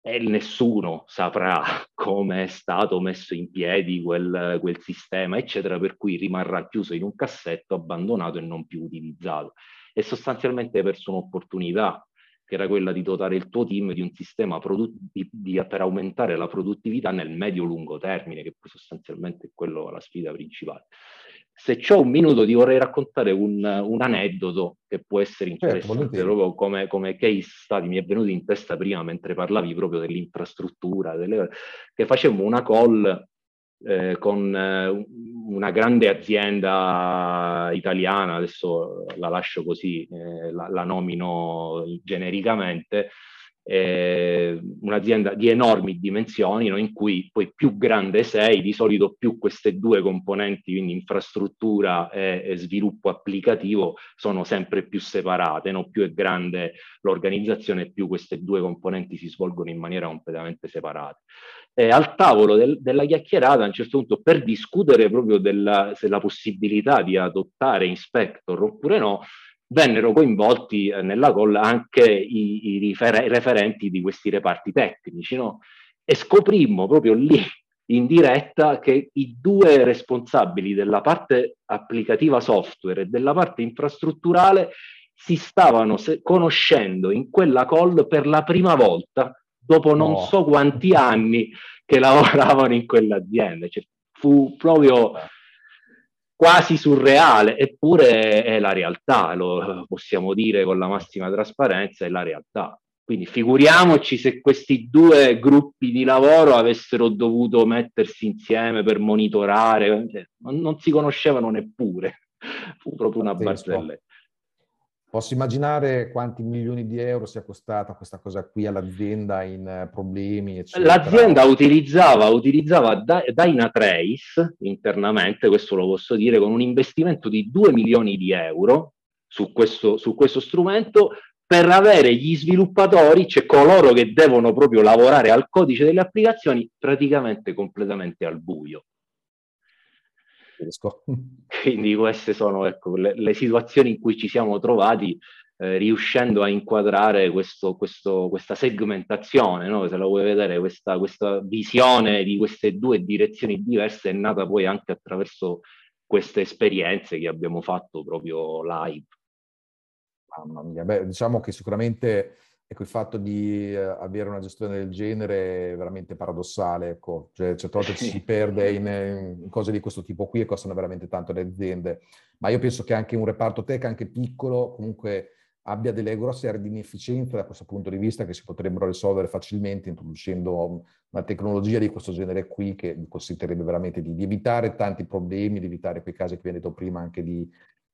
e nessuno saprà (laughs) come è stato messo in piedi quel, quel, sistema, eccetera, per cui rimarrà chiuso in un cassetto, abbandonato e non più utilizzato. E sostanzialmente hai perso un'opportunità, che era quella di dotare il tuo team di un sistema produ- di, di, per aumentare la produttività nel medio-lungo termine, che poi sostanzialmente è quello la sfida principale se ho un minuto ti vorrei raccontare un, un aneddoto che può essere certo, interessante, certo, proprio come, come, case study, mi è venuto in testa prima mentre parlavi proprio dell'infrastruttura, delle, che facemmo una call eh, con eh, una grande azienda italiana, adesso la lascio così, eh, la, la nomino genericamente, eh, un'azienda di enormi dimensioni, no? in cui poi più grande sei, di solito più queste due componenti, quindi infrastruttura e, e sviluppo applicativo, sono sempre più separate, no? più è grande l'organizzazione, più queste due componenti si svolgono in maniera completamente separata. E al tavolo del, della chiacchierata, a un certo punto, per discutere proprio della, della possibilità di adottare Inspector oppure no, vennero coinvolti eh, nella call anche i, i, rifer- i, referenti di questi reparti tecnici, no? E scoprimmo proprio lì in diretta che i due responsabili della parte applicativa software e della parte infrastrutturale si stavano se- conoscendo in quella call per la prima volta dopo non no. so quanti anni che lavoravano in quell'azienda. Cioè, fu proprio quasi surreale, eppure è la realtà, lo possiamo dire con la massima trasparenza, è la realtà. Quindi figuriamoci se questi due gruppi di lavoro avessero dovuto mettersi insieme per monitorare, non, non si conoscevano neppure, (laughs) fu proprio una barzelletta. Posso immaginare quanti milioni di euro sia costata questa cosa qui all'azienda in eh, problemi, eccetera. L'azienda utilizzava, utilizzava Dynatrace internamente, questo lo posso dire, con un investimento di 2 milioni di euro su questo, su questo strumento per avere gli sviluppatori, cioè coloro che devono proprio lavorare al codice delle applicazioni, praticamente completamente al buio. (laughs) Quindi queste sono ecco, le, le, situazioni in cui ci siamo trovati eh, riuscendo a inquadrare questo, questo, questa segmentazione, no? se la vuoi vedere, questa, questa visione di queste due direzioni diverse è nata poi anche attraverso queste esperienze che abbiamo fatto proprio live. Mamma mia, beh, diciamo che sicuramente ecco, il fatto di eh, avere una gestione del genere è veramente paradossale, ecco. cioè, certe volte ci si (laughs) perde in, in, cose di questo tipo qui e costano veramente tanto le aziende, ma io penso che anche un reparto tech, anche piccolo, comunque abbia delle grosse aree di inefficienza da questo punto di vista che si potrebbero risolvere facilmente introducendo una tecnologia di questo genere qui che consentirebbe veramente di, di evitare tanti problemi, di evitare quei casi che vi ho detto prima anche di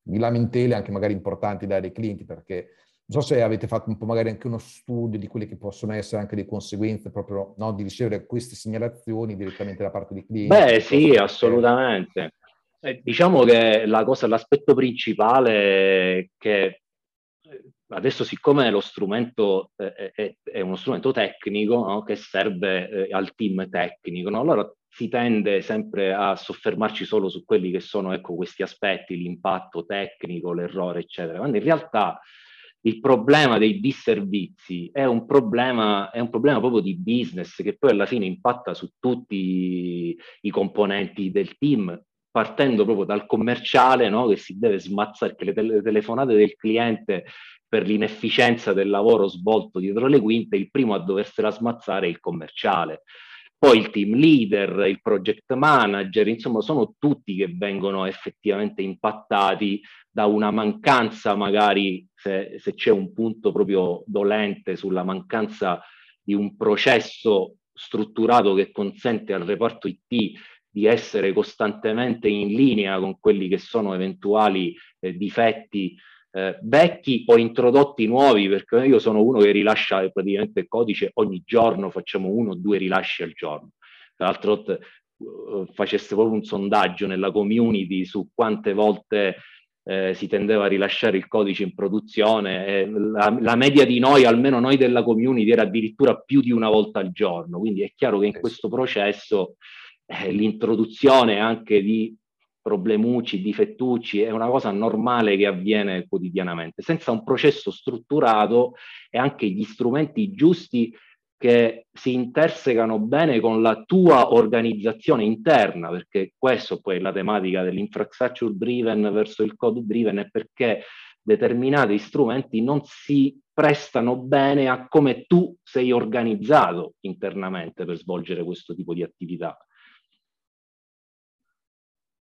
di lamentele anche magari importanti dai clienti, perché non so se avete fatto un po' magari anche uno studio di quelle che possono essere anche le conseguenze proprio no, di ricevere queste segnalazioni direttamente da parte dei clienti. Beh sì, assolutamente. Eh, diciamo che la cosa, l'aspetto principale è che eh, adesso siccome lo strumento è, è, è uno strumento tecnico no, che serve eh, al team tecnico, no? allora si tende sempre a soffermarci solo su quelli che sono ecco, questi aspetti, l'impatto tecnico, l'errore, eccetera. Quando in realtà il problema dei disservizi è un problema, è un problema proprio di business che poi alla fine impatta su tutti i componenti del team, partendo proprio dal commerciale no? che si deve smazzare, le, tele- le telefonate del cliente per l'inefficienza del lavoro svolto dietro le quinte, il primo a doversela smazzare è il commerciale poi il team leader, il project manager, insomma sono tutti che vengono effettivamente impattati da una mancanza, magari se, se c'è un punto proprio dolente sulla mancanza di un processo strutturato che consente al reparto IT di essere costantemente in linea con quelli che sono eventuali eh, difetti eh, vecchi o introdotti nuovi, perché io sono uno che rilascia praticamente il codice ogni giorno, facciamo uno o due rilasci al giorno. Tra l'altro eh, facesse proprio un sondaggio nella community su quante volte eh, si tendeva a rilasciare il codice in produzione, la, la, media di noi, almeno noi della community, era addirittura più di una volta al giorno, quindi è chiaro che in questo processo eh, l'introduzione anche di problemucci, difettucci, è una cosa normale che avviene quotidianamente, senza un processo strutturato e anche gli strumenti giusti che si intersecano bene con la tua organizzazione interna, perché questo poi è la tematica dell'infrastructure driven verso il code driven, è perché determinati strumenti non si prestano bene a come tu sei organizzato internamente per svolgere questo tipo di attività.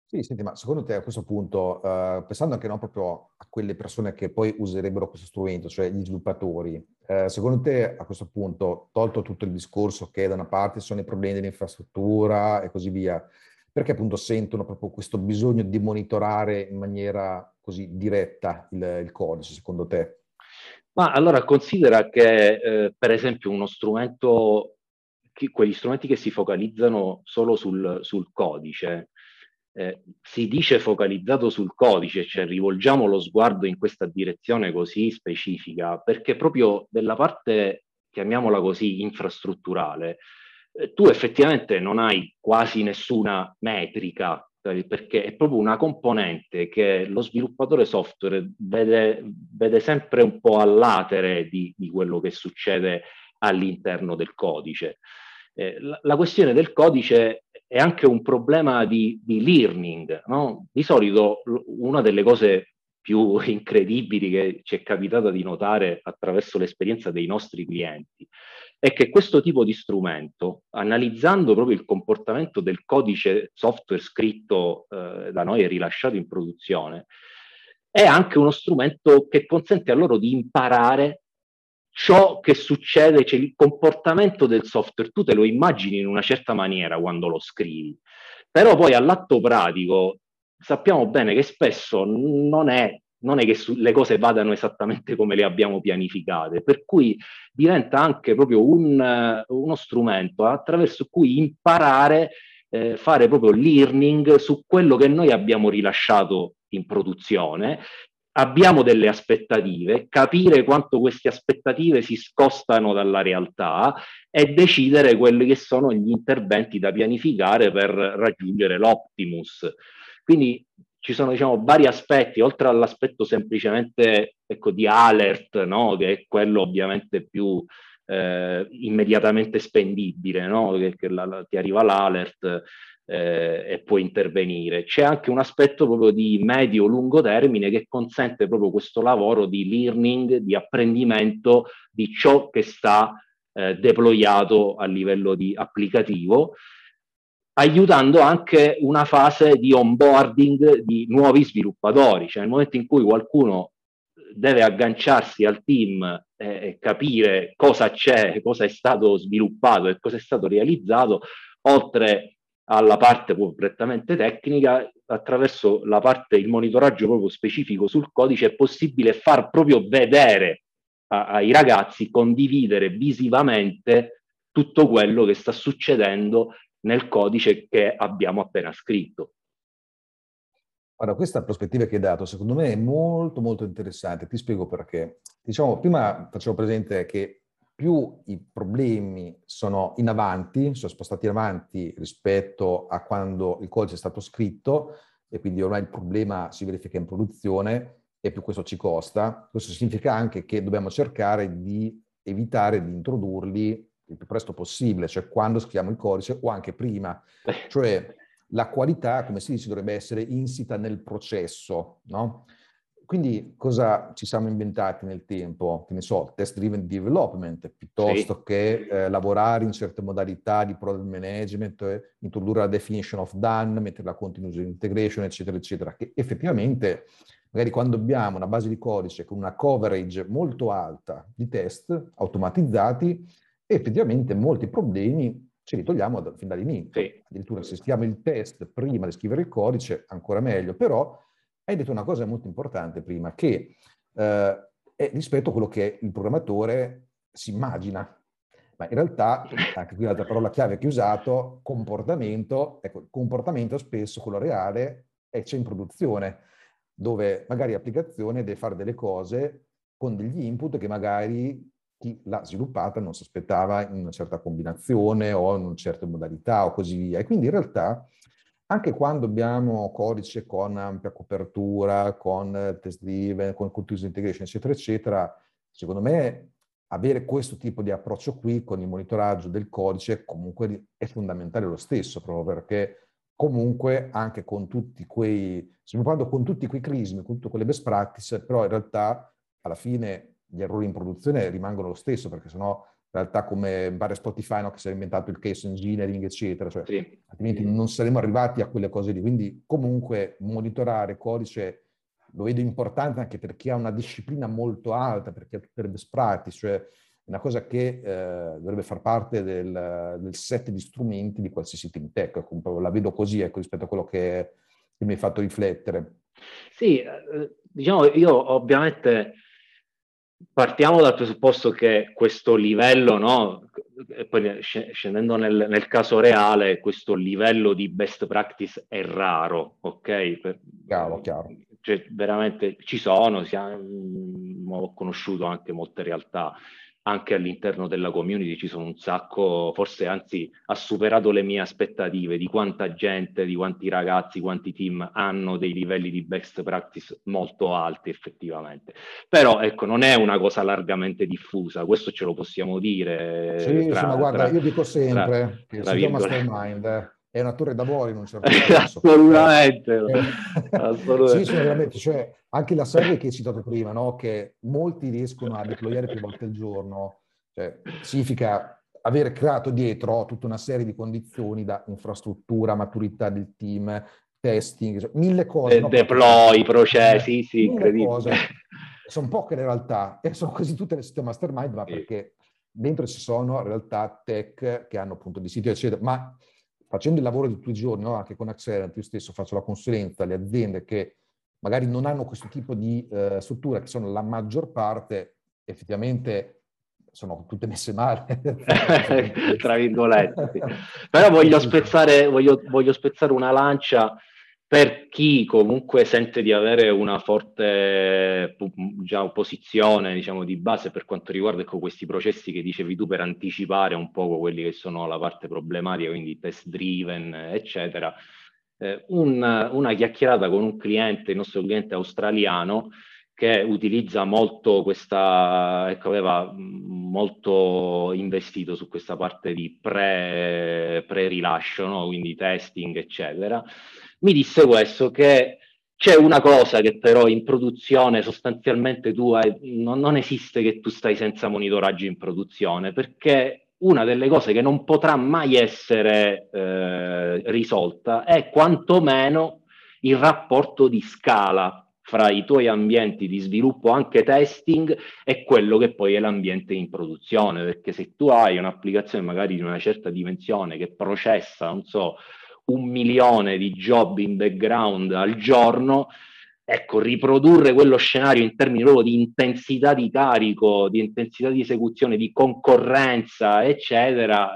Sì, senti, ma secondo te a questo punto, uh, pensando anche non proprio a quelle persone che poi userebbero questo strumento, cioè gli sviluppatori, uh, secondo te a questo punto, tolto tutto il discorso che da una parte sono i problemi dell'infrastruttura e così via, perché appunto sentono proprio questo bisogno di monitorare in maniera così diretta il, il codice, secondo te? Ma allora considera che eh, per esempio uno strumento, che, quegli strumenti che si focalizzano solo sul, sul codice, eh, si dice focalizzato sul codice, cioè rivolgiamo lo sguardo in questa direzione così specifica, perché proprio della parte, chiamiamola così, infrastrutturale, eh, tu effettivamente non hai quasi nessuna metrica, eh, perché è proprio una componente che lo sviluppatore software vede, vede sempre un po' all'atere di, di quello che succede all'interno del codice. Eh, la, la, questione del codice è anche un problema di, di learning. No? Di solito una delle cose più (laughs) incredibili che ci è capitato di notare attraverso l'esperienza dei nostri clienti è che questo tipo di strumento, analizzando proprio il comportamento del codice software scritto eh, da noi e rilasciato in produzione, è anche uno strumento che consente a loro di imparare ciò che succede, cioè il comportamento del software, tu te lo immagini in una certa maniera quando lo scrivi, però poi all'atto pratico sappiamo bene che spesso non è, non è che su, le cose vadano esattamente come le abbiamo pianificate, per cui diventa anche proprio un, uno strumento attraverso cui imparare, eh, fare proprio learning su quello che noi abbiamo rilasciato in produzione abbiamo delle aspettative, capire quanto queste aspettative si scostano dalla realtà e decidere quelli che sono gli interventi da pianificare per raggiungere l'optimus. Quindi ci sono diciamo, vari aspetti, oltre all'aspetto semplicemente ecco, di alert, no? che è quello ovviamente più eh, immediatamente spendibile, no? che, che la, la, ti arriva l'alert, eh, e può intervenire. C'è anche un aspetto proprio di medio-lungo termine che consente proprio questo lavoro di learning, di apprendimento di ciò che sta eh, deployato a livello di applicativo, aiutando anche una fase di onboarding di nuovi sviluppatori, cioè nel momento in cui qualcuno deve agganciarsi al team e capire cosa c'è, cosa è stato sviluppato e cosa è stato realizzato, oltre alla parte prettamente tecnica, attraverso la parte, il monitoraggio proprio specifico sul codice, è possibile far proprio vedere a, ai ragazzi, condividere visivamente tutto quello che sta succedendo nel codice che abbiamo appena scritto. Allora, questa prospettiva che hai dato, secondo me, è molto, molto interessante. Ti spiego perché. Diciamo, prima facevo presente che più i problemi sono in avanti, sono spostati in avanti rispetto a quando il codice è stato scritto e quindi ormai il problema si verifica in produzione e più questo ci costa. Questo significa anche che dobbiamo cercare di evitare di introdurli il più presto possibile, cioè quando scriviamo il codice o anche prima. Cioè la qualità, come si dice, dovrebbe essere insita nel processo, no? Quindi cosa ci siamo inventati nel tempo? Che ne so, test driven development, piuttosto sì. che eh, lavorare in certe modalità di product management, eh, introdurre la definition of done, mettere la continuous integration, eccetera, eccetera, che effettivamente magari quando abbiamo una base di codice con una coverage molto alta di test automatizzati, effettivamente molti problemi ce li togliamo da, fin dall'inizio. Sì. Addirittura se scriviamo il test prima di scrivere il codice, ancora meglio, però hai detto una cosa molto importante prima, che eh, è rispetto a quello che il programmatore si immagina. Ma in realtà, anche qui l'altra parola chiave che hai usato, comportamento, ecco, il comportamento spesso, quello reale, è c'è in produzione, dove magari l'applicazione deve fare delle cose con degli input che magari chi l'ha sviluppata non si aspettava in una certa combinazione o in una certa modalità o così via. E quindi in realtà anche quando abbiamo codice con ampia copertura, con test driven, con continuous integration, eccetera, eccetera, secondo me avere questo tipo di approccio qui con il monitoraggio del codice comunque è fondamentale lo stesso, proprio perché comunque anche con tutti quei, sviluppando con tutti quei crismi, con tutte quelle best practice, però in realtà alla fine gli errori in produzione rimangono lo stesso, perché sennò realtà come pare Spotify no, che si è inventato il case engineering, eccetera, cioè, sì. altrimenti non saremmo arrivati a quelle cose lì. Quindi comunque monitorare codice lo vedo importante anche per chi ha una disciplina molto alta, perché ha tutte le best practice, cioè una cosa che eh, dovrebbe far parte del, del, set di strumenti di qualsiasi team tech. Ecco, la vedo così ecco, rispetto a quello che, che mi hai fatto riflettere. Sì, eh, diciamo, io ovviamente partiamo dal presupposto che questo livello, no, poi scendendo nel, nel, caso reale, questo livello di best practice è raro, ok? Per, chiaro, chiaro. Cioè, veramente ci sono, siamo, ho conosciuto anche molte realtà anche all'interno della community ci sono un sacco, forse anzi ha superato le mie aspettative di quanta gente, di quanti ragazzi, quanti team hanno dei livelli di best practice molto alti effettivamente. Però ecco, non è una cosa largamente diffusa, questo ce lo possiamo dire. Sì, tra, sì ma guarda, tra, io dico sempre tra, che tra il mastermind è una torre d'avorio in un certo (laughs) senso. assolutamente, eh, assolutamente. sì, veramente, cioè, anche la serie che hai citato prima, no? che molti riescono a deployare più volte al giorno, cioè, significa aver creato dietro tutta una serie di condizioni da infrastruttura, maturità del team, testing, cioè, mille cose. De- no? Deploy, processi, sì, incredibile. Cose. sono poche le realtà e sono quasi tutte le sistema mastermind, ma perché dentro ci sono realtà tech che hanno appunto di siti eccetera, ma facendo il lavoro di tutti i giorni, no? anche con Accelerant, io stesso faccio la consulenza alle aziende che magari non hanno questo tipo di uh, struttura, che sono la maggior parte, effettivamente sono tutte messe male. (laughs) Tra virgolette. Però voglio spezzare, voglio, voglio spezzare una lancia per chi comunque sente di avere una forte diciamo, posizione diciamo, di base per quanto riguarda ecco, questi processi che dicevi tu per anticipare un po' quelli che sono la parte problematica, quindi test driven, eccetera, eh, un, una chiacchierata con un cliente, il nostro cliente australiano, che utilizza molto questa, ecco, aveva molto investito su questa parte di pre, pre-rilascio, no? quindi testing, eccetera. Mi disse questo, che c'è una cosa che però in produzione sostanzialmente tu hai, non, non esiste che tu stai senza monitoraggio in produzione, perché una delle cose che non potrà mai essere eh, risolta è quantomeno il rapporto di scala fra i tuoi ambienti di sviluppo, anche testing, e quello che poi è l'ambiente in produzione, perché se tu hai un'applicazione magari di una certa dimensione che processa, non so, un milione di job in background al giorno, ecco, riprodurre quello scenario in termini proprio di intensità di carico, di intensità di esecuzione, di concorrenza, eccetera,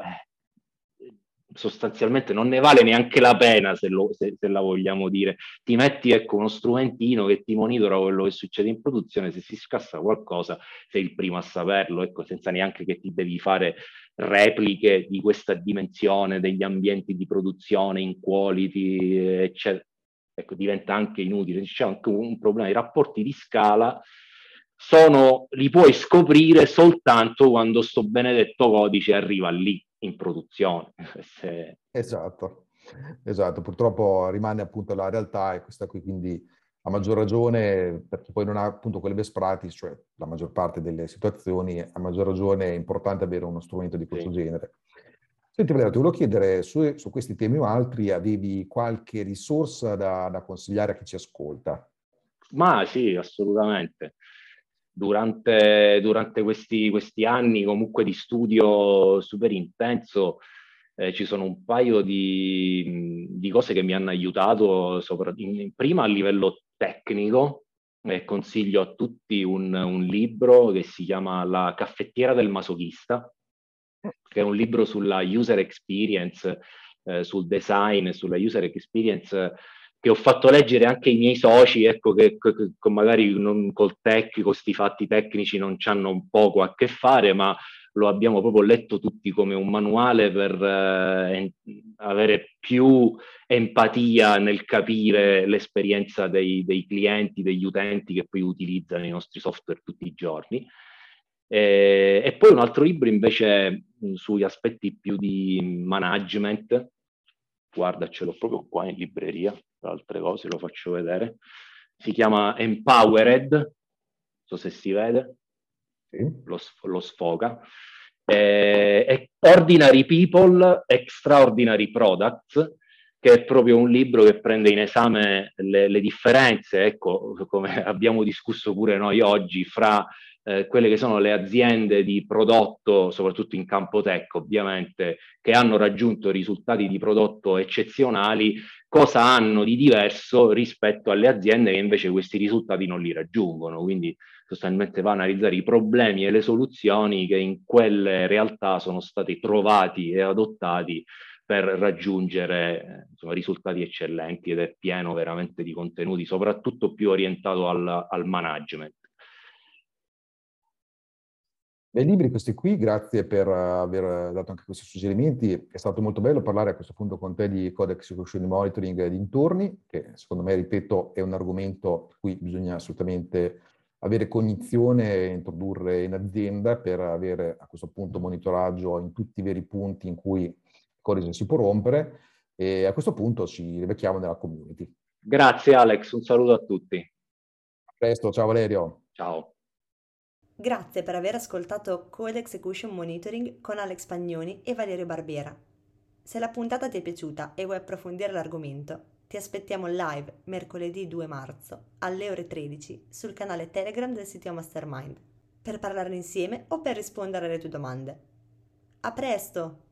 sostanzialmente non ne vale neanche la pena se, lo, se, se, la vogliamo dire. Ti metti ecco uno strumentino che ti monitora quello che succede in produzione, se si scassa qualcosa sei il primo a saperlo, ecco, senza neanche che ti devi fare repliche di questa dimensione degli ambienti di produzione in quality, eccetera. Ecco, diventa anche inutile. C'è anche un problema di rapporti di scala sono, li puoi scoprire soltanto quando sto benedetto codice arriva lì in produzione. (laughs) Se... Esatto, esatto, purtroppo rimane appunto la realtà e questa qui quindi a maggior ragione, perché poi non ha appunto quelle best practice, cioè la maggior parte delle situazioni, a maggior ragione è importante avere uno strumento di questo sì. genere. Senti Valerio, ti volevo chiedere su, su, questi temi o altri, avevi qualche risorsa da, da consigliare a chi ci ascolta? Ma sì, assolutamente durante, durante questi, questi, anni comunque di studio super intenso eh, ci sono un paio di, di, cose che mi hanno aiutato, sopra, in, prima a livello tecnico, eh, consiglio a tutti un, un, libro che si chiama La caffettiera del masochista, che è un libro sulla user experience, eh, sul design, sulla user experience che ho fatto leggere anche i miei soci, ecco, che, che, che magari non, col tech, con questi fatti tecnici non hanno un poco a che fare, ma lo abbiamo proprio letto tutti come un manuale per eh, avere più empatia nel capire l'esperienza dei, dei, clienti, degli utenti che poi utilizzano i nostri software tutti i giorni. E, e poi un altro libro invece sugli aspetti più di management, guarda ce l'ho proprio qua in libreria, tra altre cose lo faccio vedere, si chiama Empowered, non so se si vede, sì. lo, lo, sfoga, eh, Ordinary People, Extraordinary Products, che è proprio un libro che prende in esame le, le differenze, ecco, come abbiamo discusso pure noi oggi, fra eh, quelle che sono le aziende di prodotto, soprattutto in campo tech ovviamente, che hanno raggiunto risultati di prodotto eccezionali, cosa hanno di diverso rispetto alle aziende che invece questi risultati non li raggiungono. Quindi sostanzialmente va a analizzare i problemi e le soluzioni che in quelle realtà sono stati trovati e adottati per raggiungere insomma, risultati eccellenti ed è pieno veramente di contenuti, soprattutto più orientato al, al management. Bei libri questi qui, grazie per aver dato anche questi suggerimenti. È stato molto bello parlare a questo punto con te di Code Execution Monitoring e dintorni, che secondo me, ripeto, è un argomento su cui bisogna assolutamente avere cognizione e introdurre in azienda per avere a questo punto monitoraggio in tutti i veri punti in cui il codice si può rompere e a questo punto ci rivecchiamo nella community. Grazie Alex, un saluto a tutti. A presto, ciao Valerio. Ciao. Grazie per aver ascoltato Code Execution Monitoring con Alex Pagnoni e Valerio Barbera. Se la puntata ti è piaciuta e vuoi approfondire l'argomento, ti aspettiamo live mercoledì 2 marzo alle ore 13 sul canale Telegram del sito Mastermind per parlarne insieme o per rispondere alle tue domande. A presto!